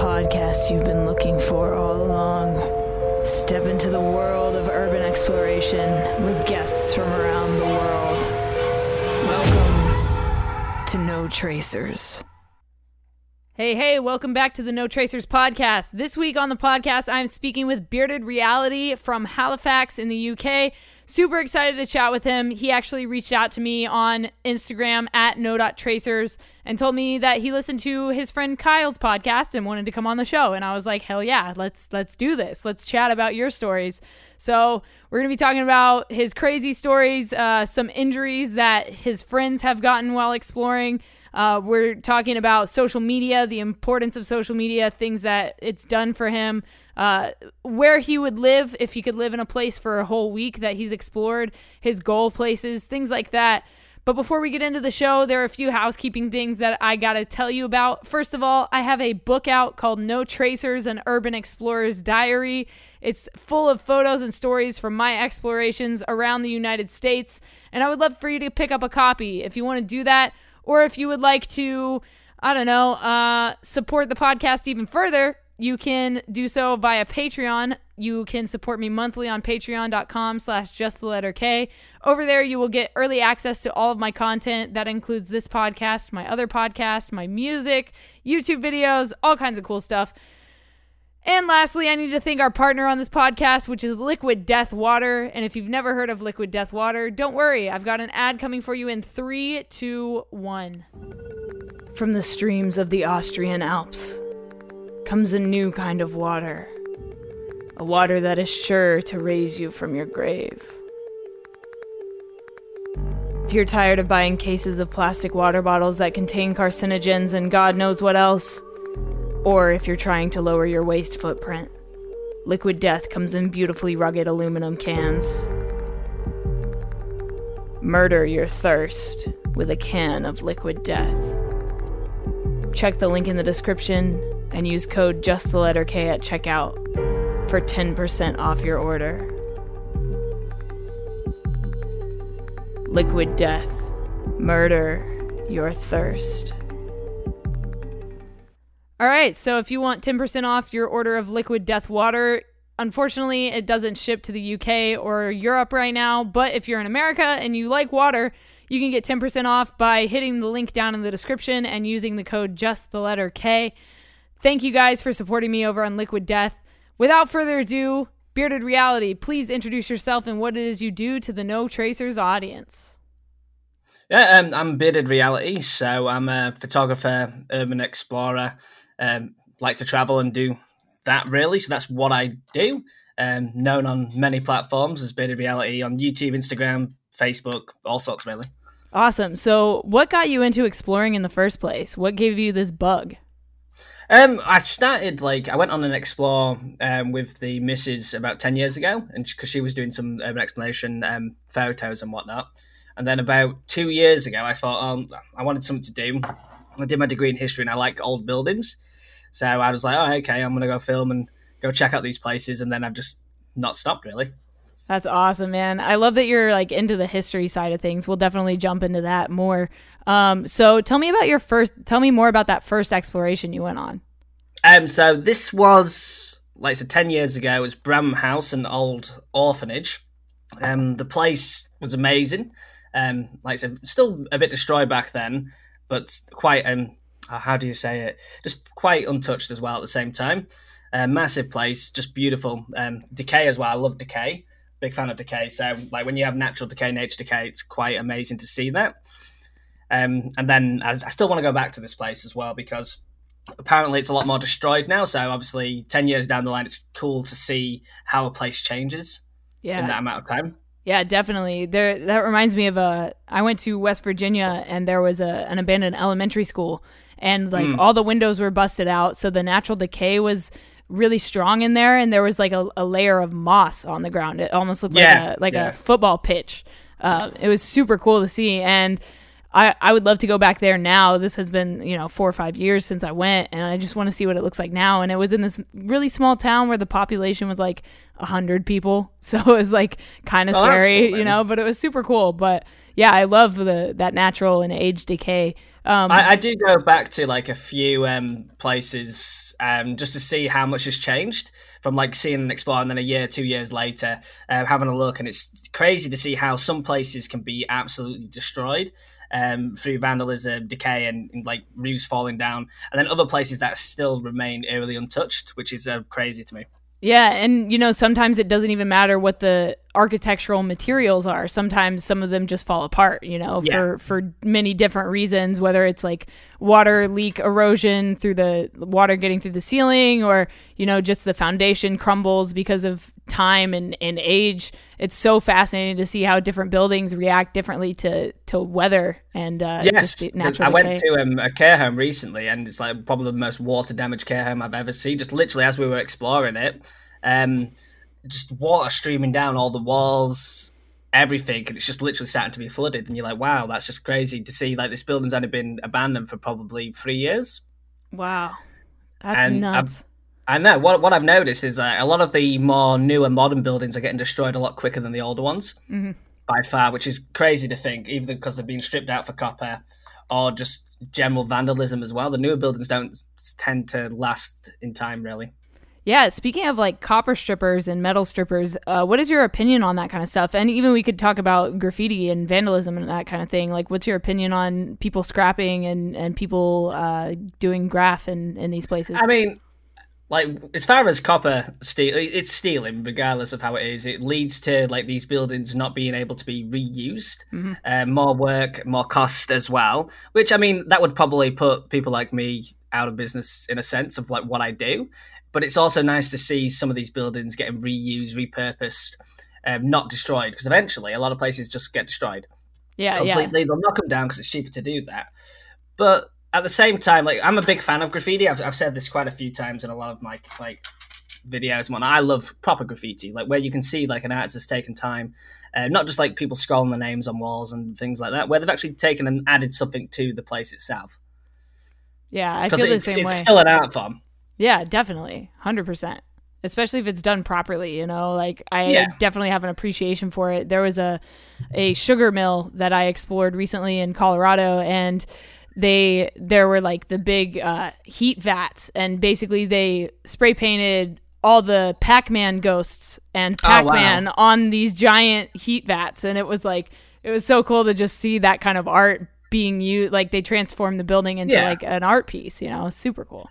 podcast you've been looking for all along. Step into the world of urban exploration with guests from around the world. Welcome to No Tracers. Hey, hey, welcome back to the No Tracers podcast. This week on the podcast, I'm speaking with Bearded Reality from Halifax in the UK. Super excited to chat with him. He actually reached out to me on Instagram at no.tracers and told me that he listened to his friend Kyle's podcast and wanted to come on the show. And I was like, hell yeah, let's let's do this. Let's chat about your stories. So we're gonna be talking about his crazy stories, uh, some injuries that his friends have gotten while exploring uh, we're talking about social media, the importance of social media, things that it's done for him, uh, where he would live if he could live in a place for a whole week that he's explored, his goal places, things like that. But before we get into the show, there are a few housekeeping things that I got to tell you about. First of all, I have a book out called No Tracers An Urban Explorer's Diary. It's full of photos and stories from my explorations around the United States, and I would love for you to pick up a copy. If you want to do that, or if you would like to, I don't know, uh, support the podcast even further, you can do so via Patreon. You can support me monthly on patreon.com slash just the letter K. Over there, you will get early access to all of my content. That includes this podcast, my other podcast, my music, YouTube videos, all kinds of cool stuff. And lastly, I need to thank our partner on this podcast, which is Liquid Death Water. And if you've never heard of Liquid Death Water, don't worry. I've got an ad coming for you in three, two, one. From the streams of the Austrian Alps comes a new kind of water. A water that is sure to raise you from your grave. If you're tired of buying cases of plastic water bottles that contain carcinogens and God knows what else, or if you're trying to lower your waste footprint. Liquid Death comes in beautifully rugged aluminum cans. Murder your thirst with a can of Liquid Death. Check the link in the description and use code just the letter K at checkout for 10% off your order. Liquid Death. Murder your thirst. All right, so if you want 10% off your order of liquid death water, unfortunately, it doesn't ship to the UK or Europe right now. But if you're in America and you like water, you can get 10% off by hitting the link down in the description and using the code just the letter K. Thank you guys for supporting me over on Liquid Death. Without further ado, Bearded Reality, please introduce yourself and what it is you do to the No Tracers audience. Yeah, um, I'm Bearded Reality, so I'm a photographer, urban explorer, um, like to travel and do that really. So that's what I do. Um, known on many platforms as Bearded Reality on YouTube, Instagram, Facebook, all sorts really. Awesome. So, what got you into exploring in the first place? What gave you this bug? Um, I started like I went on an explore um, with the missus about ten years ago, and because she was doing some urban exploration um, photos and whatnot. And then about two years ago, I thought, oh, I wanted something to do. I did my degree in history, and I like old buildings. So I was like, oh, okay, I'm gonna go film and go check out these places, and then I've just not stopped really. That's awesome, man. I love that you're like into the history side of things. We'll definitely jump into that more. Um, so tell me about your first. Tell me more about that first exploration you went on. Um, so this was like so ten years ago. It was Bram House, an old orphanage. Um, the place was amazing. Um, like I said, still a bit destroyed back then, but quite um, how do you say it? Just quite untouched as well at the same time. Uh, massive place, just beautiful. Um, decay as well. I love decay. Big fan of decay. So like when you have natural decay, nature decay, it's quite amazing to see that. Um, and then I, I still want to go back to this place as well because apparently it's a lot more destroyed now. So obviously, ten years down the line, it's cool to see how a place changes yeah. in that amount of time. Yeah, definitely. There that reminds me of a I went to West Virginia and there was a an abandoned elementary school and like mm. all the windows were busted out so the natural decay was really strong in there and there was like a, a layer of moss on the ground. It almost looked yeah, like a like yeah. a football pitch. Uh, it was super cool to see and I, I would love to go back there now. This has been, you know, four or five years since I went, and I just want to see what it looks like now. And it was in this really small town where the population was like a hundred people, so it was like kind of scary, cool, you know. But it was super cool. But yeah, I love the that natural and age decay. Um, I, I, do go back to like a few um, places um, just to see how much has changed from like seeing and then a year, two years later, uh, having a look, and it's crazy to see how some places can be absolutely destroyed um, through vandalism, decay, and, and, like roofs falling down, and then other places that still remain eerily untouched, which is uh, crazy to me. Yeah, and you know, sometimes it doesn't even matter what the architectural materials are. Sometimes some of them just fall apart, you know, yeah. for for many different reasons, whether it's like water leak erosion through the water getting through the ceiling or, you know, just the foundation crumbles because of time and, and age. It's so fascinating to see how different buildings react differently to to weather and uh, yes, I went to um, a care home recently, and it's like probably the most water damaged care home I've ever seen. Just literally as we were exploring it, um, just water streaming down all the walls, everything, and it's just literally starting to be flooded. And you're like, wow, that's just crazy to see. Like this building's only been abandoned for probably three years. Wow, that's and nuts. i I know what what I've noticed is that a lot of the more newer modern buildings are getting destroyed a lot quicker than the older ones mm-hmm. by far, which is crazy to think, either because they're being stripped out for copper or just general vandalism as well. The newer buildings don't tend to last in time, really. Yeah, speaking of like copper strippers and metal strippers, uh, what is your opinion on that kind of stuff? And even we could talk about graffiti and vandalism and that kind of thing. Like, what's your opinion on people scrapping and and people uh, doing graph in in these places? I mean, like as far as copper steal, it's stealing regardless of how it is. It leads to like these buildings not being able to be reused, mm-hmm. uh, more work, more cost as well. Which I mean, that would probably put people like me out of business in a sense of like what I do but it's also nice to see some of these buildings getting reused, repurposed, um, not destroyed. Because eventually, a lot of places just get destroyed. Yeah, completely. Yeah. They'll knock them down because it's cheaper to do that. But at the same time, like I'm a big fan of graffiti. I've, I've said this quite a few times in a lot of my like videos and whatnot. I love proper graffiti, like where you can see like an artist has taken time, uh, not just like people scrolling the names on walls and things like that, where they've actually taken and added something to the place itself. Yeah, I feel the same it's way. It's still an art form. Yeah, definitely. 100%. Especially if it's done properly, you know, like I yeah. definitely have an appreciation for it. There was a a sugar mill that I explored recently in Colorado and they there were like the big uh, heat vats and basically they spray painted all the Pac-Man ghosts and Pac-Man oh, wow. on these giant heat vats and it was like it was so cool to just see that kind of art being used like they transformed the building into yeah. like an art piece, you know, super cool.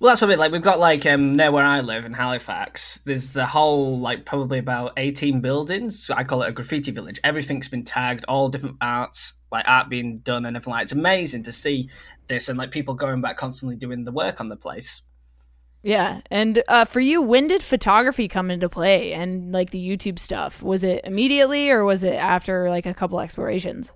Well, that's what I mean. Like we've got like um near where I live in Halifax. There's a whole like probably about eighteen buildings. I call it a graffiti village. Everything's been tagged, all different arts, like art being done and everything. Like it's amazing to see this and like people going back constantly doing the work on the place. Yeah, and uh, for you, when did photography come into play and like the YouTube stuff? Was it immediately or was it after like a couple explorations?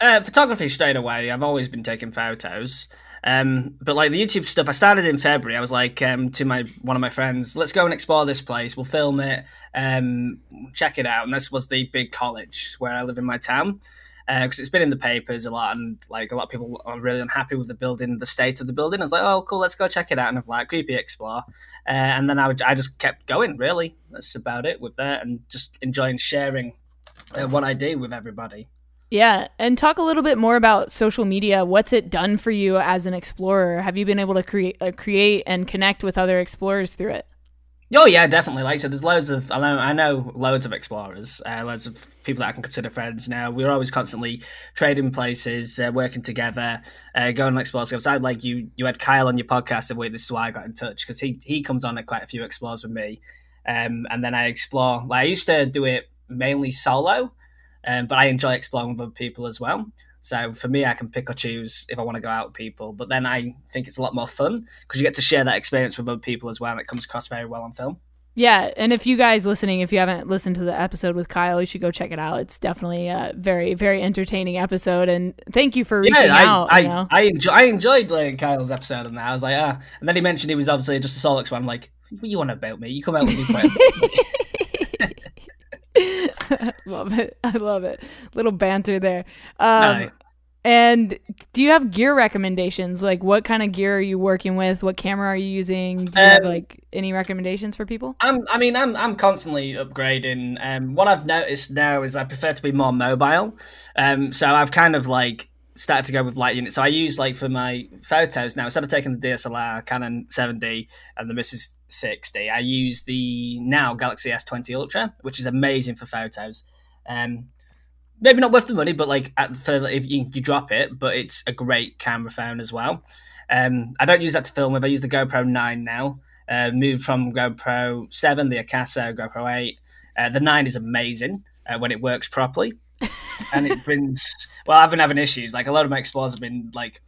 Uh, photography straight away. I've always been taking photos. Um, but like the YouTube stuff, I started in February. I was like um, to my one of my friends, let's go and explore this place. We'll film it, um, check it out. And this was the big college where I live in my town because uh, it's been in the papers a lot, and like a lot of people are really unhappy with the building, the state of the building. I was like, oh, cool, let's go check it out, and I've like creepy explore, uh, and then I, would, I just kept going. Really, that's about it with that, and just enjoying sharing uh, what I do with everybody. Yeah, and talk a little bit more about social media. What's it done for you as an explorer? Have you been able to create, uh, create and connect with other explorers through it? Oh yeah, definitely. Like I said, there's loads of I know I know loads of explorers, uh, loads of people that I can consider friends now. We're always constantly trading places, uh, working together, uh, going on explores. So I like you. You had Kyle on your podcast, and wait, this is why I got in touch because he he comes on at quite a few explores with me, um, and then I explore. Like I used to do it mainly solo, um, but I enjoy exploring with other people as well. So for me, I can pick or choose if I want to go out with people. But then I think it's a lot more fun because you get to share that experience with other people as well, and it comes across very well on film. Yeah, and if you guys listening, if you haven't listened to the episode with Kyle, you should go check it out. It's definitely a very, very entertaining episode. And thank you for reaching yeah, I, out. I, you know? I, enjoy, I enjoyed like, Kyle's episode, and that I was like, ah. And then he mentioned he was obviously just a Solix one. I'm like, what you want to about me? You come out with me quite. love it. I love it. Little banter there. Um, And do you have gear recommendations? Like, what kind of gear are you working with? What camera are you using? Do you um, have like any recommendations for people? I'm, I mean, I'm I'm constantly upgrading. Um, what I've noticed now is I prefer to be more mobile. Um, so I've kind of like started to go with light units. So I use like for my photos now instead of taking the DSLR Canon 7D and the Missus 60, I use the now Galaxy S20 Ultra, which is amazing for photos. Um, maybe not worth the money, but like at, for if you, you drop it, but it's a great camera phone as well. Um, I don't use that to film with. I use the GoPro 9 now. Uh, moved from GoPro 7, the Akaso, GoPro 8. Uh, the 9 is amazing uh, when it works properly. And it brings, well, I've been having issues. Like a lot of my explorers have been like,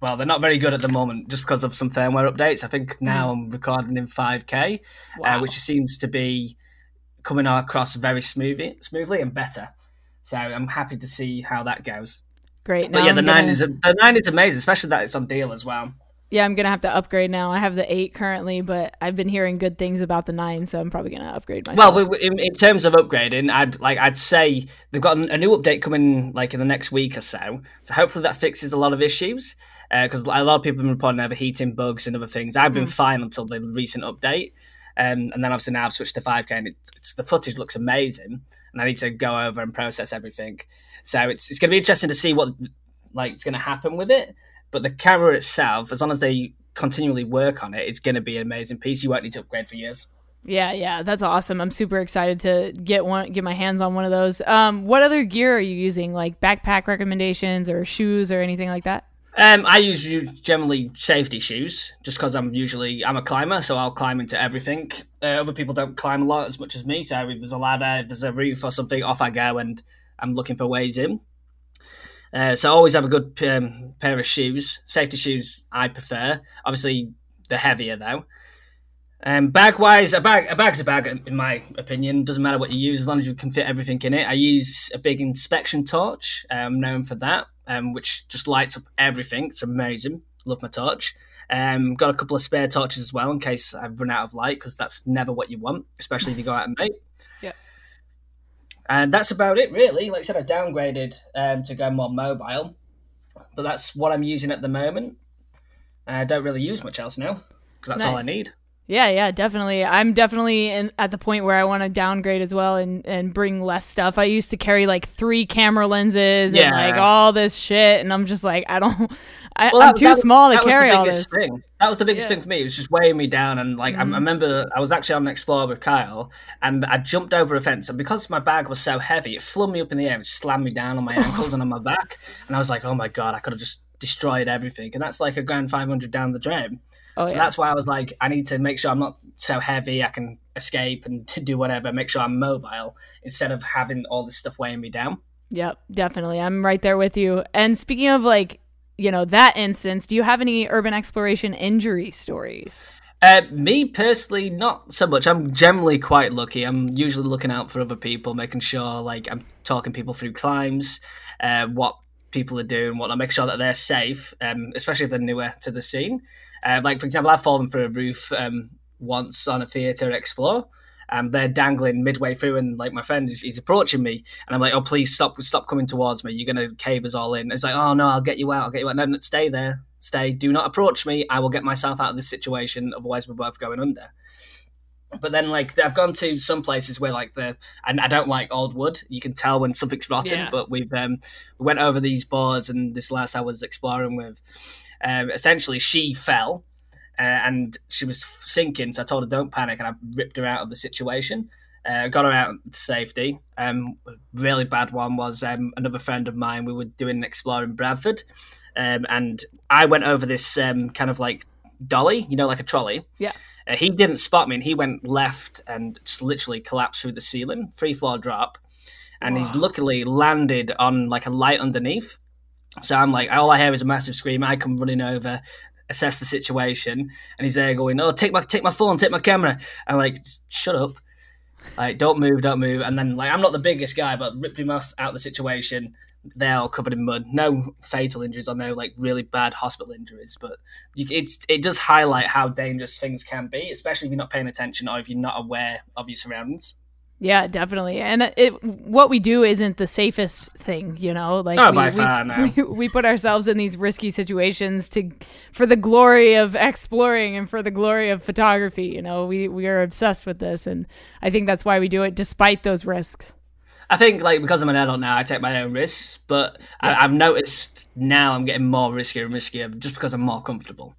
well, they're not very good at the moment just because of some firmware updates. I think now hmm. I'm recording in 5K, uh, wow. which seems to be coming across very smoothly, smoothly and better. So I'm happy to see how that goes. Great. Now but yeah, the nine is the nine is amazing, especially that it's on deal as well. Yeah, I'm gonna have to upgrade now. I have the eight currently, but I've been hearing good things about the nine, so I'm probably gonna upgrade myself. Well, in, in terms of upgrading, I'd like I'd say they've got a new update coming like in the next week or so. So hopefully that fixes a lot of issues because uh, a lot of people have been reporting overheating bugs and other things. I've been mm. fine until the recent update. Um, and then obviously now I've switched to 5K and it's, it's, the footage looks amazing and I need to go over and process everything. So it's it's going to be interesting to see what like it's going to happen with it. But the camera itself, as long as they continually work on it, it's going to be an amazing piece. You won't need to upgrade for years. Yeah, yeah, that's awesome. I'm super excited to get one, get my hands on one of those. Um, what other gear are you using? Like backpack recommendations or shoes or anything like that? Um, I use generally safety shoes, just because I'm usually I'm a climber, so I'll climb into everything. Uh, other people don't climb a lot as much as me, so if there's a ladder, if there's a roof or something, off I go, and I'm looking for ways in. Uh, so I always have a good um, pair of shoes. Safety shoes I prefer. Obviously, they're heavier though. Um, bag wise, a bag a bag's a bag in my opinion. Doesn't matter what you use as long as you can fit everything in it. I use a big inspection torch. I'm um, known for that um, which just lights up everything. It's amazing. Love my torch. Um, got a couple of spare torches as well in case I run out of light because that's never what you want, especially if you go out at night. Yeah. And that's about it, really. Like I said, I downgraded um, to go more mobile, but that's what I'm using at the moment. I don't really use much else now because that's nice. all I need. Yeah, yeah, definitely. I'm definitely in, at the point where I want to downgrade as well and, and bring less stuff. I used to carry like three camera lenses yeah. and like all this shit, and I'm just like, I don't, I, am too small to carry all this. Thing. That was the biggest yeah. thing for me. It was just weighing me down, and like mm-hmm. I, I, remember I was actually on an Explorer with Kyle, and I jumped over a fence, and because my bag was so heavy, it flung me up in the air and slammed me down on my ankles and on my back, and I was like, oh my god, I could have just destroyed everything, and that's like a grand five hundred down the drain. Oh, so yeah. that's why I was like, I need to make sure I'm not so heavy. I can escape and do whatever. Make sure I'm mobile instead of having all this stuff weighing me down. Yep, definitely. I'm right there with you. And speaking of like, you know, that instance, do you have any urban exploration injury stories? Uh, me personally, not so much. I'm generally quite lucky. I'm usually looking out for other people, making sure like I'm talking people through climbs, uh, what people are doing, what I make sure that they're safe, um, especially if they're newer to the scene. Uh, like for example, I've fallen through a roof um, once on a theatre explore. and they're dangling midway through, and like my friend is he's approaching me, and I'm like, "Oh, please stop, stop coming towards me! You're gonna cave us all in." It's like, "Oh no, I'll get you out. I'll get you out. No, no, stay there, stay. Do not approach me. I will get myself out of this situation. Otherwise, we're both going under." But then, like, I've gone to some places where, like, the and I don't like old wood. You can tell when something's rotten. Yeah. But we've um, we went over these boards, and this last I was exploring with, um, essentially, she fell uh, and she was sinking. So I told her, "Don't panic," and I ripped her out of the situation. Uh, got her out to safety. Um, really bad one was um, another friend of mine. We were doing an explore in Bradford, um, and I went over this um, kind of like dolly, you know, like a trolley. Yeah. Uh, he didn't spot me, and he went left and just literally collapsed through the ceiling, free floor drop, and he's luckily landed on like a light underneath. So I'm like, all I hear is a massive scream. I come running over, assess the situation, and he's there going, "Oh, take my take my phone, take my camera." I'm like, "Shut up." Like, don't move, don't move. And then, like, I'm not the biggest guy, but ripped him off out of the situation. They're all covered in mud. No fatal injuries or no, like, really bad hospital injuries. But it's it does highlight how dangerous things can be, especially if you're not paying attention or if you're not aware of your surroundings. Yeah, definitely. And it what we do isn't the safest thing, you know. Like oh, we, by far, we, no. we, we put ourselves in these risky situations to for the glory of exploring and for the glory of photography. You know, we we are obsessed with this, and I think that's why we do it, despite those risks. I think like because I'm an adult now, I take my own risks. But yeah. I, have noticed now I'm getting more riskier and riskier just because I'm more comfortable.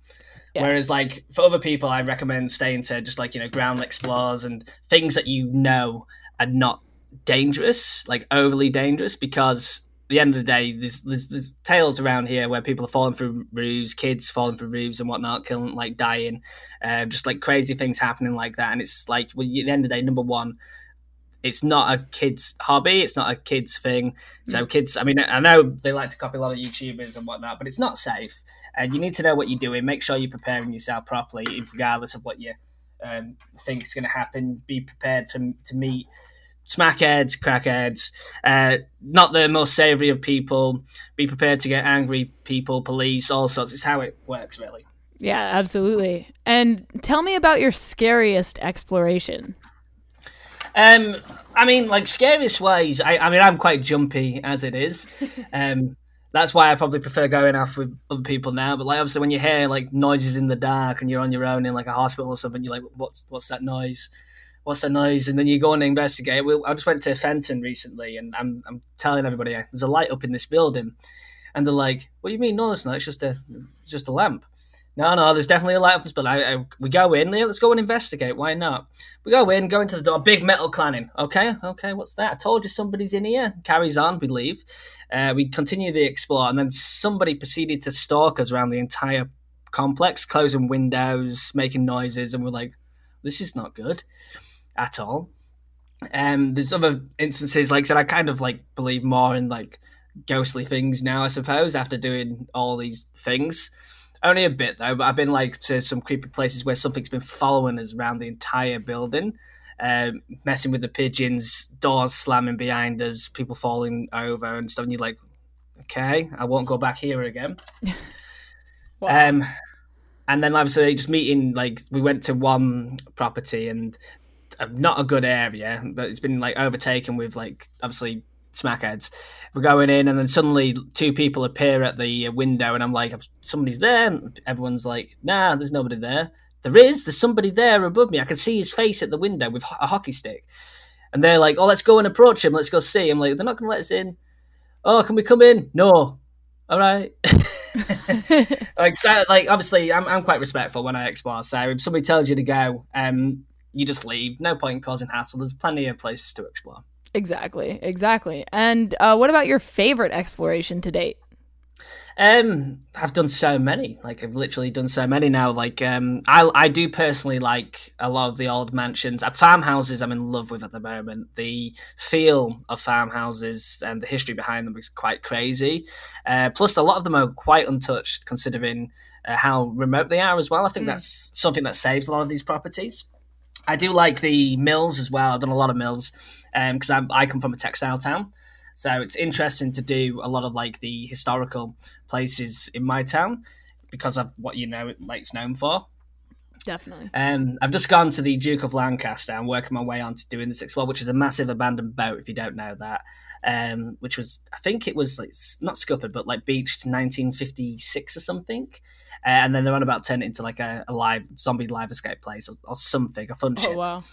Yeah. Whereas like for other people, I recommend staying to just like you know ground explores and things that you know are not dangerous, like overly dangerous, because the end of the day, there's, there's, there's tales around here where people are falling through roofs, kids falling through roofs and whatnot, killing, like dying, uh, just like crazy things happening like that. And it's like, well, at the end of the day, number one, it's not a kid's hobby. It's not a kid's thing. So mm. kids, I mean, I know they like to copy a lot of YouTubers and whatnot, but it's not safe. And you need to know what you're doing. Make sure you're preparing yourself properly, regardless of what you um, think is going to happen. Be prepared to to meet smackheads, crackheads, uh, not the most savoury of people. Be prepared to get angry people, police, all sorts. It's how it works, really. Yeah, absolutely. And tell me about your scariest exploration. Um, I mean, like scariest ways. I, I mean, I'm quite jumpy as it is. Um, that's why I probably prefer going off with other people now. But like, obviously, when you hear like noises in the dark and you're on your own in like a hospital or something, you're like, "What's what's that noise?" what's the noise? And then you go and investigate. We, I just went to Fenton recently, and I'm I'm telling everybody there's a light up in this building, and they're like, "What do you mean? No, it's not. It's just a it's just a lamp." No, no, there's definitely a light up this building. I, I, we go in, let's go and investigate. Why not? We go in, go into the door, big metal cladding. Okay, okay, what's that? I told you somebody's in here. Carries on, we leave. Uh, we continue the explore, and then somebody proceeded to stalk us around the entire complex, closing windows, making noises, and we're like, this is not good at all. Um, there's other instances, like I said, I kind of like believe more in like ghostly things now, I suppose, after doing all these things. Only a bit though, but I've been like to some creepy places where something's been following us around the entire building, um, messing with the pigeons, doors slamming behind us, people falling over and stuff. And you're like, okay, I won't go back here again. wow. Um, and then obviously just meeting like we went to one property and not a good area, but it's been like overtaken with like obviously smackheads. We're going in, and then suddenly two people appear at the window, and I'm like, somebody's there. And everyone's like, nah, there's nobody there. There is. There's somebody there above me. I can see his face at the window with a hockey stick. And they're like, oh, let's go and approach him. Let's go see. I'm like, they're not going to let us in. Oh, can we come in? No. All right. like, so, like obviously, I'm, I'm quite respectful when I explore. So if somebody tells you to go, um, you just leave. No point in causing hassle. There's plenty of places to explore. Exactly, exactly. And uh, what about your favorite exploration to date? Um, I've done so many. Like I've literally done so many now. Like um, I I do personally like a lot of the old mansions. Uh, farmhouses, I'm in love with at the moment. The feel of farmhouses and the history behind them is quite crazy. Uh, plus, a lot of them are quite untouched, considering uh, how remote they are as well. I think mm. that's something that saves a lot of these properties. I do like the mills as well. I've done a lot of mills because um, I come from a textile town. So it's interesting to do a lot of like the historical places in my town because of what you know like it's known for. Definitely. Um, I've just gone to the Duke of Lancaster. I'm working my way on to doing the Six Well, which is a massive abandoned boat. If you don't know that, um, which was I think it was like not scuppered, but like beached 1956 or something. Uh, and then they're on about turning it into like a, a live zombie live escape place or, or something, a fun oh, ship. wow.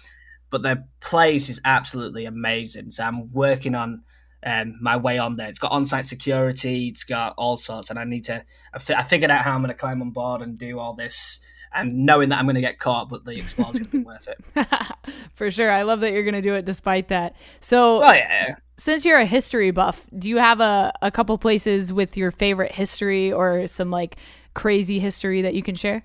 But their place is absolutely amazing. So I'm working on um, my way on there. It's got on-site security. It's got all sorts, and I need to. I, fi- I figured out how I'm going to climb on board and do all this and knowing that I'm going to get caught, but the explore's going to be worth it. For sure. I love that you're going to do it despite that. So, oh, yeah. s- since you're a history buff, do you have a, a couple places with your favorite history or some like crazy history that you can share?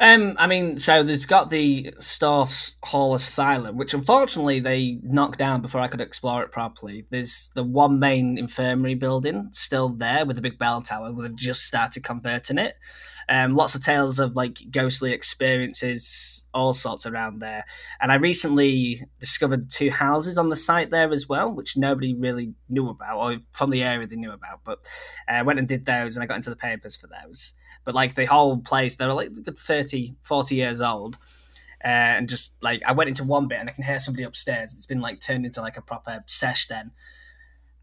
Um, I mean, so there's got the Storthes Hall Asylum, which unfortunately they knocked down before I could explore it properly. There's the one main infirmary building still there with a big bell tower. They've just started converting it. Um, lots of tales of like ghostly experiences, all sorts around there. And I recently discovered two houses on the site there as well, which nobody really knew about, or from the area they knew about. But I uh, went and did those, and I got into the papers for those. But like the whole place, they're like 30, 40 years old. Uh, and just like I went into one bit and I can hear somebody upstairs. It's been like turned into like a proper sesh then,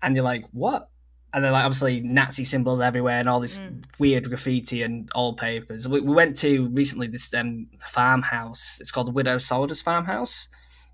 and you're like, what? And then like obviously Nazi symbols everywhere and all this mm. weird graffiti and old papers. We, we went to recently this um, farmhouse. It's called the Widow Soldiers Farmhouse.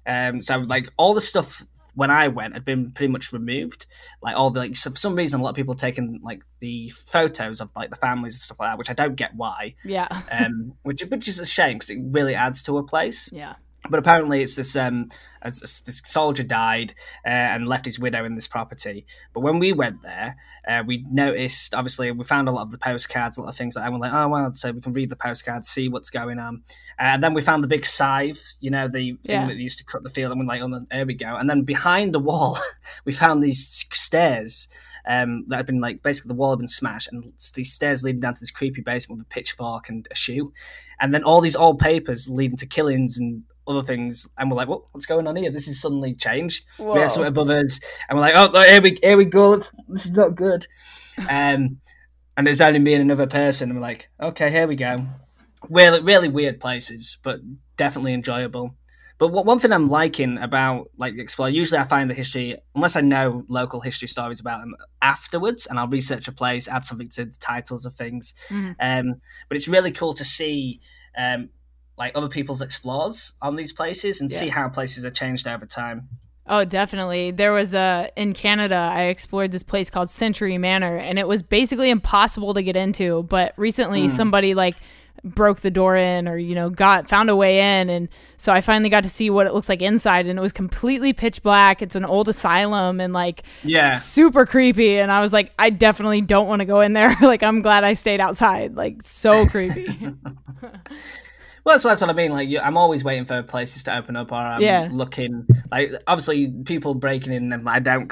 Um, so like all the stuff when I went had been pretty much removed. Like all the like so for some reason a lot of people taking like the photos of like the families and stuff like that, which I don't get why. Yeah. Um, which which is a shame because it really adds to a place. Yeah. But apparently, it's this um, this soldier died uh, and left his widow in this property. But when we went there, uh, we noticed obviously we found a lot of the postcards, a lot of things like that. And we're like, oh well, so we can read the postcards, see what's going on. Uh, and then we found the big scythe, you know, the thing Yeah. that they used to cut the field. And we're like, oh, there we go. And then behind the wall, we found these stairs. Um, that had been like basically the wall had been smashed, and these stairs leading down to this creepy basement with a pitchfork and a shoe, and then all these old papers leading to killings and other things, and we're like, what, what's going on here? This is suddenly changed. We Whoa. had something above us, and we're like, oh, here we here we go. This is not good. Um, and there's only me and another person, and we're like, okay, here we go. Really, really weird places, but definitely enjoyable. But what, one thing I'm liking about like explore, usually I find the history, unless I know local history stories about them afterwards, and I'll research a place, add something to the titles of things. Mhm. Um, but it's really cool to see um, like other people's explores on these places and Yeah. see how places have changed over time. Oh, definitely. There was a in Canada. I explored this place called Century Manor, and it was basically impossible to get into. But recently, hmm. somebody like broke the door in, or you know, got found a way in, and so I finally got to see what it looks like inside, and it was completely pitch black. It's an old asylum, and like Yeah. super creepy. And I was like, I definitely don't want to go in there. like, I'm glad I stayed outside. Like, so creepy. Well, that's, that's what I mean. Like, you, I'm always waiting for places to open up, or I'm Yeah. looking. Like, obviously, people breaking in, and I don't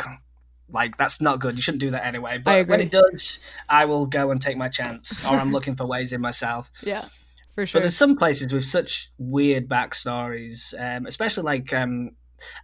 like. That's not good. You shouldn't do that anyway. But when it does, I will go and take my chance, or I'm looking for ways in myself. yeah, for sure. But there's some places with such weird backstories, um, especially like um,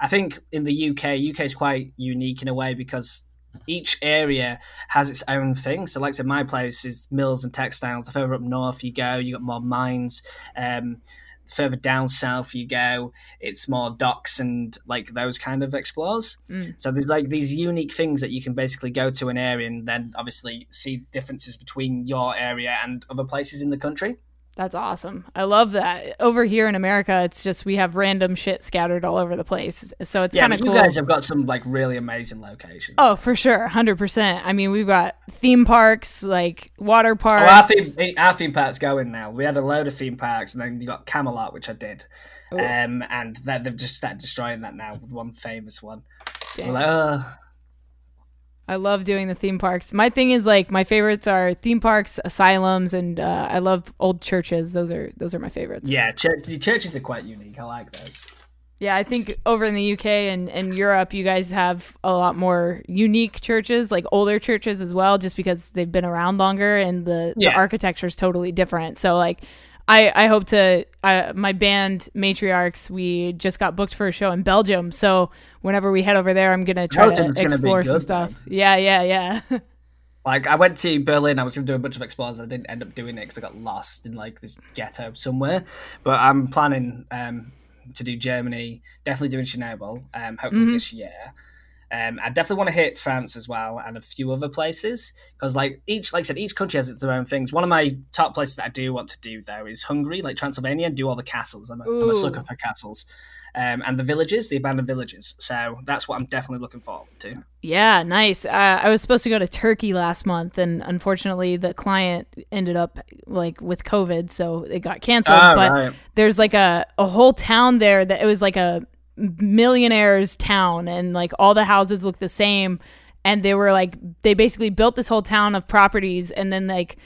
I think in the UK, UK is quite unique in a way because each area has its own thing. So, like I said, my place is mills and textiles. The further up north you go, you got more mines. Um, further down south you go, it's more docks and like those kind of explores. Mm. So there's like these unique things that you can basically go to an area and then obviously see differences between your area and other places in the country. That's awesome. I love that. Over here in America, it's just we have random shit scattered all over the place. So it's Yeah, kind of cool. you guys have got some like really amazing locations. oh, for sure. 100%. I mean, we've got theme parks, like water parks. Oh, our theme, our theme park's going now. We had a load of theme parks, and then you got Camelot, which I did, um, and they've just started destroying that now with one famous one. Like, oh, I love doing the theme parks. My thing is like my favorites are theme parks, asylums, and uh, I love old churches. Those are those are my favorites. yeah, church, the churches are quite unique. I like those. Yeah, I think over in the UK and, and Europe, you guys have a lot more unique churches, like older churches as well, just because they've been around longer and the, the architecture is totally different. So, like, I, I hope to, uh, my band Matriarchs, we just got booked for a show in Belgium. So, whenever we head over there, I'm going to try Belgium's to gonna explore some stuff. Yeah, yeah, yeah. Like I went to Berlin, I was going to do a bunch of explores. I didn't end up doing it because I got lost in like this ghetto somewhere. But I'm planning um, to do Germany, definitely doing Chernobyl, um, hopefully Mhm. this year. Um, I definitely want to hit France as well and a few other places because, like each, like I said, each country has its own things. One of my top places that I do want to do though is Hungary, like Transylvania, and do all the castles. I'm a, I'm a sucker for castles, um, and the villages, the abandoned villages. So that's what I'm definitely looking forward to. Yeah, nice. Uh, I was supposed to go to Turkey last month, and unfortunately, the client ended up like with COVID, so it got canceled. Oh, but right. there's like a, a whole town there that it was like a millionaire's town, and like all the houses look the same. And they were like, they basically built this whole town of properties, and then like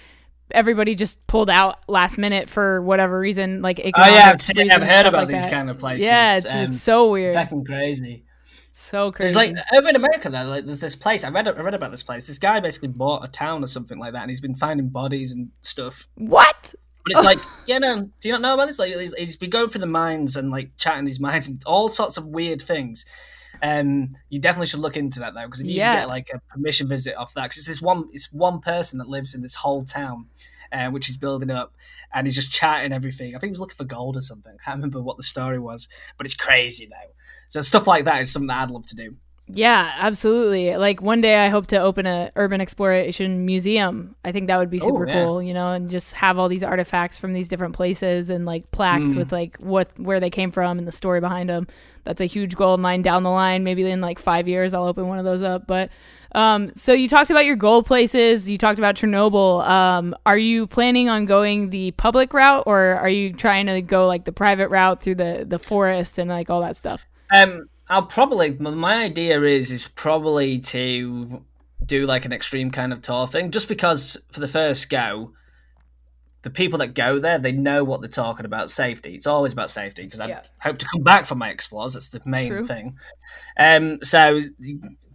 everybody just pulled out last minute for whatever reason. Like, Oh yeah, I've, seen, reasons, I've heard about like these that. kind of places. Yeah, it's, it's so weird. fucking crazy. so crazy. There's like over in America though, like there's this place I read. I read about this place. This guy basically bought a town or something like that, and he's been finding bodies and stuff. what? But it's like, yeah, no, do you not know about this? Like, he's, he's been going through the mines and like chatting these mines and all sorts of weird things. Um, you definitely should look into that though, because if you Yeah. can get like a permission visit off that, because it's this one, it's one person that lives in this whole town, uh, which he's building up, and he's just chatting everything. I think he was looking for gold or something. I can't remember what the story was, but it's crazy though. So stuff like that is something that I'd love to do. Yeah, absolutely. Like one day I hope to open a urban exploration museum. I think that would be Oh, super yeah. cool, you know, and just have all these artifacts from these different places and like plaques Mm. with like what where they came from and the story behind them. That's a huge goal of mine down the line. Maybe in like 5 years I'll open one of those up, but um, so you talked about your goal places. You talked about Chernobyl. Um, are you planning on going the public route, or are you trying to go like the private route through the the forest and like all that stuff? Um, I'll probably my idea is is probably to do like an extreme kind of tour thing, just because for the first go, the people that go there they know what they're talking about. Safety. It's always about safety because I Yeah. hope to come back for my explores. That's the main True. thing. Um, so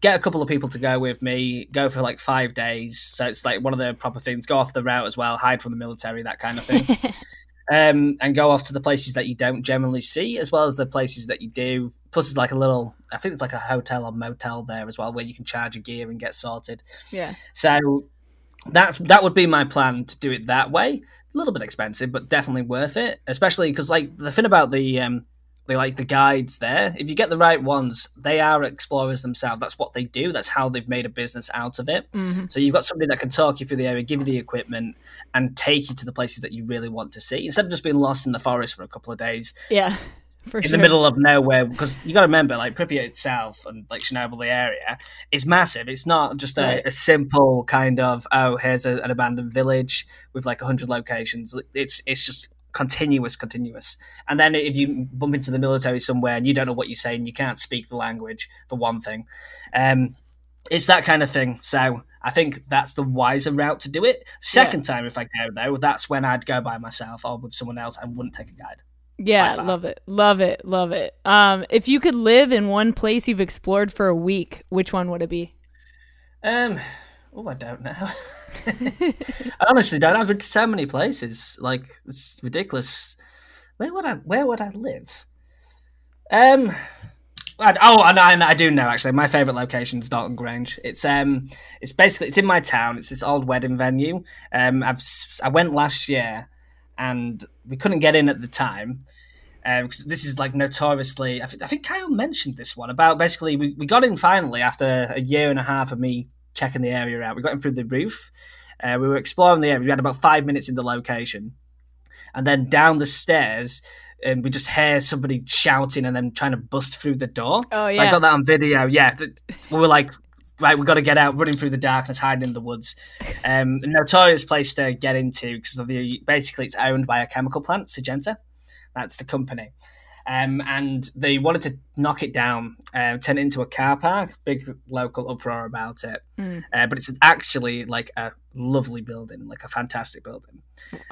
get a couple of people to go with me. Go for like five days. So it's like one of the proper things. Go off the route as well. Hide from the military. That kind of thing. um, and go off to the places that you don't generally see, as well as the places that you do. Plus, it's like a little, I think it's like a hotel or motel there as well, where you can charge your gear and get sorted. Yeah. So that's that would be my plan to do it that way. A little bit expensive, but definitely worth it. Especially because, like, the thing about the um, like the guides there. If you get the right ones, they are explorers themselves. That's what they do. That's how they've made a business out of it. hmm So you've got somebody that can talk you through the area, give you the equipment, and take you to the places that you really want to see, instead of just being lost in the forest for a couple of days Yeah. For in sure. the middle of nowhere. Because you got to remember, like Pripyat itself and like Chernobyl, the area is massive. It's not just a, Right. a simple kind of oh, here's a, an abandoned village with like hundred locations. It's it's just continuous, continuous. And then if you bump into the military somewhere and you don't know what you're saying, you can't speak the language for one thing. Um, it's that kind of thing. So I think that's the wiser route to do it. Second time, if I go though, that's when I'd go by myself or with someone else and wouldn't take a guide. Yeah, love it. Love it. Love it. Um, if you could live in one place you've explored for a week, which one would it be? Um, oh, I don't know. I honestly don't. I've been to so many places. Like it's ridiculous. Where would I? Where would I live? Um. I, oh, and I, and I do know actually. My favorite location is Dalton Grange. It's um, it's basically it's in my town. It's this old wedding venue. Um, I've I went last year, and we couldn't get in at the time. Um, 'cause this is like notoriously. I, th- I think Kyle mentioned this one about basically we, we got in finally after a year and a half of me checking the area out. We got in through the roof. Uh, we were exploring the area. We had about five minutes in the location, and then down the stairs, and we just hear somebody shouting and then trying to bust through the door. Oh, yeah. So I got that on video. Yeah, we were like, right, we got to get out, running through the darkness, hiding in the woods. Um, notorious place to get into because of the basically it's owned by a chemical plant, Syngenta. That's the company. Um, and they wanted to knock it down, um, turn it into a car park. Big local uproar about it. Mm. Uh, but it's actually like a lovely building, like a fantastic building.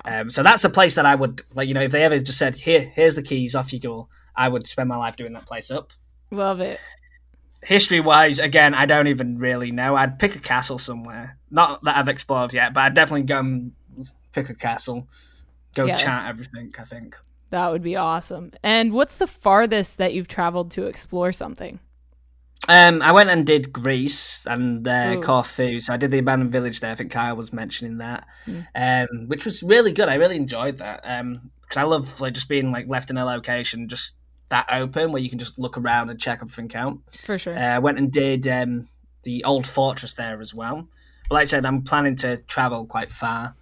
Um, so that's a place that I would like. You know, if they ever just said, "Here, here's the keys, off you go," I would spend my life doing that place up Love it. history wise, again, I don't even really know. I'd pick a castle somewhere. Not that I've explored yet, but I'd definitely go and pick a castle, go Yeah. chat everything. I think. That would be awesome. And what's the farthest that you've traveled to explore something? Um, I went and did Greece and uh, Ooh. Corfu, so I did the abandoned village there. I think Kyle was mentioning that, Mm. um, which was really good. I really enjoyed that because I love like just being like left in a location just that open where you can just look around and check everything out. For sure. Uh, I went and did um, the old fortress there as well. But like I said, I'm planning to travel quite far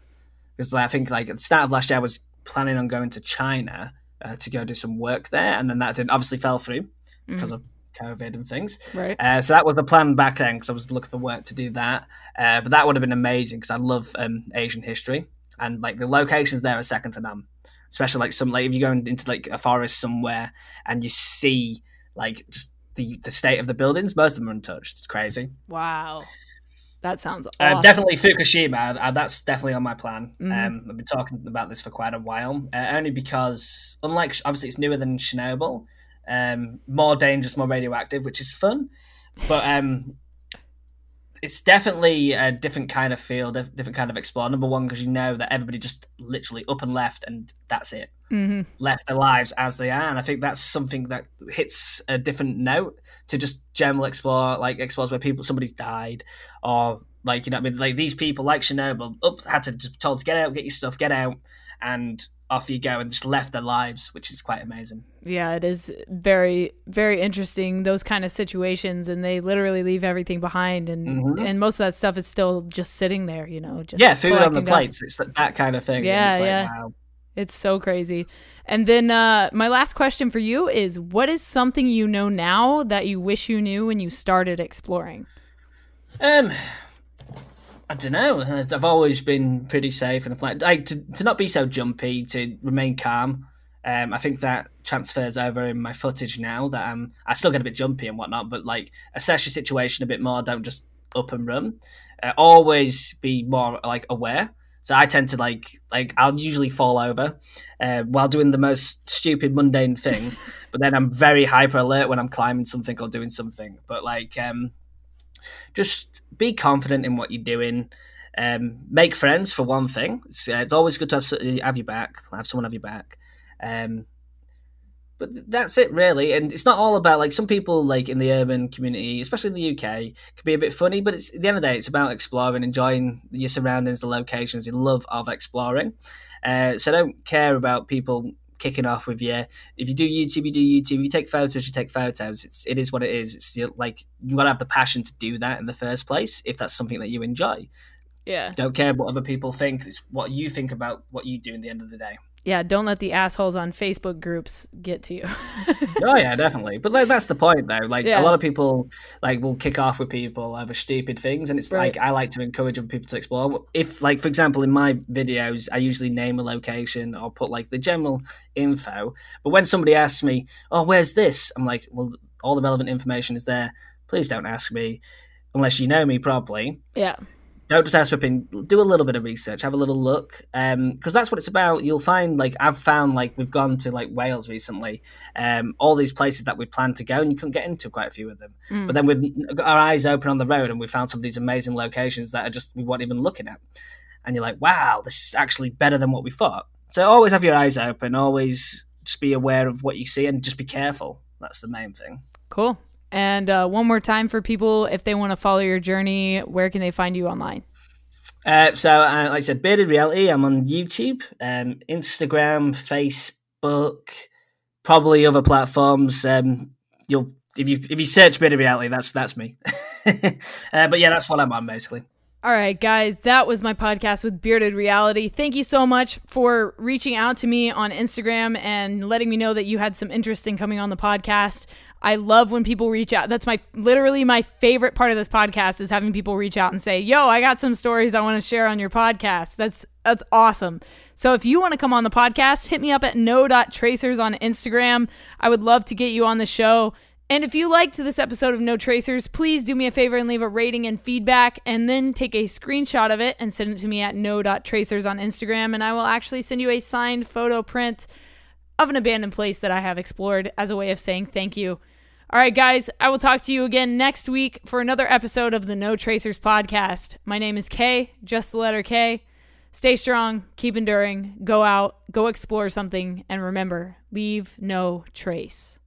because I think like at the start of last year I was planning on going to China uh, to go do some work there, and then that didn't obviously fell through because of COVID and things. right. Uh, so that was the plan back then because I was looking for work to do that. Uh, but that would have been amazing because I love um, Asian history and like the locations there are second to none. Especially like some like if you go into like a forest somewhere and you see like just the the state of the buildings, most of them are untouched. It's crazy. Wow. That sounds Uh, definitely Fukushima. Uh, that's definitely on my plan. Mhm. Um, I've been talking about this for quite a while, uh, only because unlike obviously it's newer than Chernobyl, um, more dangerous, more radioactive, which is fun, but um, it's definitely a different kind of field, dif- different kind of explore. Number one, because you know that everybody just literally up and left, and that's it hmm left their lives as they are, and I think that's something that hits a different note to just general explore, like explores where people somebody's died, or like you know, I mean, like these people like Chernobyl up had to just be told to get out, get your stuff, get out, and off you go and just left their lives, which is quite amazing. Yeah, it is very very interesting those kind of situations, and they literally leave everything behind, and Mhm. and most of that stuff is still just sitting there, you know. Just Yeah, food on the plates. It's that, that kind of thing. Yeah, it's like, yeah. Wow. It's so crazy. And then uh, my last question for you is: What is something you know now that you wish you knew when you started exploring? Um, I don't know. I've always been pretty safe and like, like to to not be so jumpy, to remain calm. Um, I think that transfers over in my footage now. That um, I still get a bit jumpy and whatnot, but like assess your situation a bit more. Don't just up and run. Uh, always be more like aware. So I tend to like like I'll usually fall over uh, while doing the most stupid mundane thing, but then I'm very hyper alert when I'm climbing something or doing something. But like um, just be confident in what you're doing. Um, make friends for one thing. It's, uh, it's always good to have have your back, have someone have your back. Um, but that's it really, and it's not all about like some people like in the urbex community, especially in the UK, can be a bit funny. But it's at the end of the day, it's about exploring, enjoying your surroundings, the locations, your love of exploring. Uh, so don't care about people kicking off with you. If you do YouTube, you do YouTube. You take photos, you take photos. It's it is what it is. It's like you gotta have the passion to do that in the first place. If that's something that you enjoy, Yeah, don't care what other people think. It's what you think about what you do in the end of the day. Yeah. Don't let the assholes on Facebook groups get to you. oh yeah, definitely. But like that's the point though. Like Yeah. a lot of people like will kick off with people over stupid things, and it's Right. like I like to encourage other people to explore. If like for example in my videos, I usually name a location or put like the general info. But when somebody asks me, "Oh, where's this?" I'm like, "Well, all the relevant information is there. Please don't ask me unless you know me properly." yeah, don't just ask for opinion. Do a little bit of research, have a little look, because that's what it's about. You'll find, like I've found, like we've gone to like Wales recently, um, all these places that we planned to go, and you couldn't get into quite a few of them. Mm. But then we've got our eyes open on the road, and we found some of these amazing locations that are just we weren't even looking at, and you're like, wow, this is actually better than what we thought. So always have your eyes open, always just be aware of what you see, and just be careful. That's the main thing. cool. And uh, one more time for people, if they want to follow your journey, where can they find you online? Uh, so, uh, like I said, Bearded Reality. I'm on YouTube, um, Instagram, Facebook, probably other platforms. Um, you'll if you if you search Bearded Reality, that's that's me. uh, but yeah, that's what I'm on basically. All right, guys, that was my podcast with Bearded Reality. Thank you so much for reaching out to me on Instagram and letting me know that you had some interest in coming on the podcast. I love when people reach out. That's my literally my favorite part of this podcast is having people reach out and say, "Yo, I got some stories I want to share on your podcast." That's that's awesome. So if you want to come on the podcast, hit me up at no.tracers on Instagram. I would love to get you on the show. And if you liked this episode of No Tracers, please do me a favor and leave a rating and feedback, and then take a screenshot of it and send it to me at no.tracers on Instagram, and I will actually send you a signed photo print of an abandoned place that I have explored as a way of saying thank you. All right, guys, I will talk to you again next week for another episode of the No Tracers podcast. My name is Kay, just the letter K. Stay strong, keep enduring, go out, go explore something, and remember, leave no trace.